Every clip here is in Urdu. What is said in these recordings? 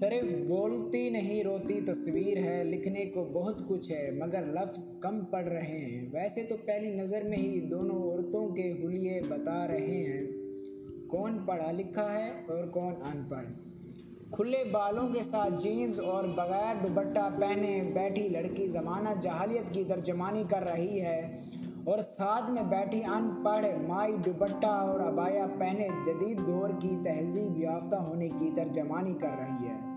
صرف بولتی نہیں روتی تصویر ہے، لکھنے کو بہت کچھ ہے، مگر لفظ کم پڑ رہے ہیں۔ ویسے تو پہلی نظر میں ہی دونوں عورتوں کے حلیے بتا رہے ہیں، کون پڑھا لکھا ہے اور کون ان پڑھ۔ کھلے بالوں کے ساتھ جینز اور بغیر دوپٹہ پہنے بیٹھی لڑکی زمانہ جہالیت کی ترجمانی کر رہی ہے۔ اور ساتھ میں بیٹھی ان پڑھ مائی دوپٹہ اور ابایا پہنے جدید دور کی تہذیب یافتہ ہونے کی ترجمانی کر رہی ہے۔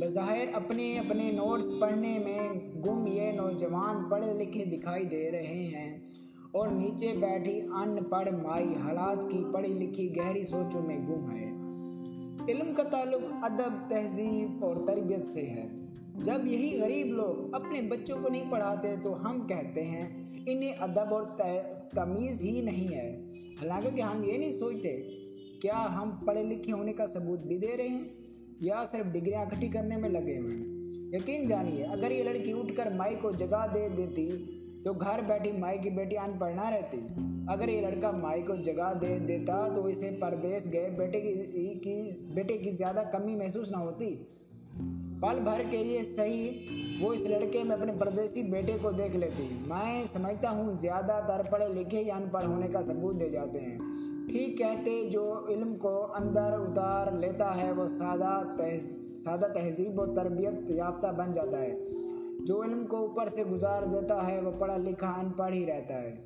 بظاہر اپنے اپنے نوٹس پڑھنے میں گم یہ نوجوان پڑھے لکھے دکھائی دے رہے ہیں۔ اور نیچے بیٹھی ان پڑھ مائی حالات کی پڑھی لکھی گہری سوچوں میں گم ہے۔ علم کا تعلق ادب، تہذیب اور تربیت سے ہے۔ جب یہی غریب لوگ اپنے بچوں کو نہیں پڑھاتے تو ہم کہتے ہیں، انہیں ادب اور تمیز ہی نہیں ہے۔ حالانکہ کہ ہم یہ نہیں سوچتے، کیا ہم پڑھے لکھے ہونے کا ثبوت بھی دے رہے ہیں یا صرف ڈگریاں اکٹھی کرنے میں لگے ہوئے ہیں؟ یقین جانیے، اگر یہ لڑکی اٹھ کر مائی کو جگہ دے دیتی تو گھر بیٹھی مائی کی بیٹی ان پڑھنا رہتی۔ اگر یہ لڑکا مائی کو جگہ دے دیتا تو اسے پردیس گئے بیٹے کی بیٹے کی زیادہ کمی محسوس نہ ہوتی۔ پل بھر کے لیے صحیح وہ اس لڑکے میں اپنے پردیسی بیٹے کو دیکھ لیتی۔ میں سمجھتا ہوں زیادہ تر پڑھے لکھے یا ان پڑھ ہونے کا ثبوت دے جاتے ہیں۔ ٹھیک کہتے جو علم کو اندر اتار لیتا ہے وہ سادہ سادہ تہذیب و تربیت یافتہ بن جاتا ہے۔ جو علم کو اوپر سے گزار دیتا ہے وہ پڑھا لکھا ان پڑھ ہی رہتا ہے۔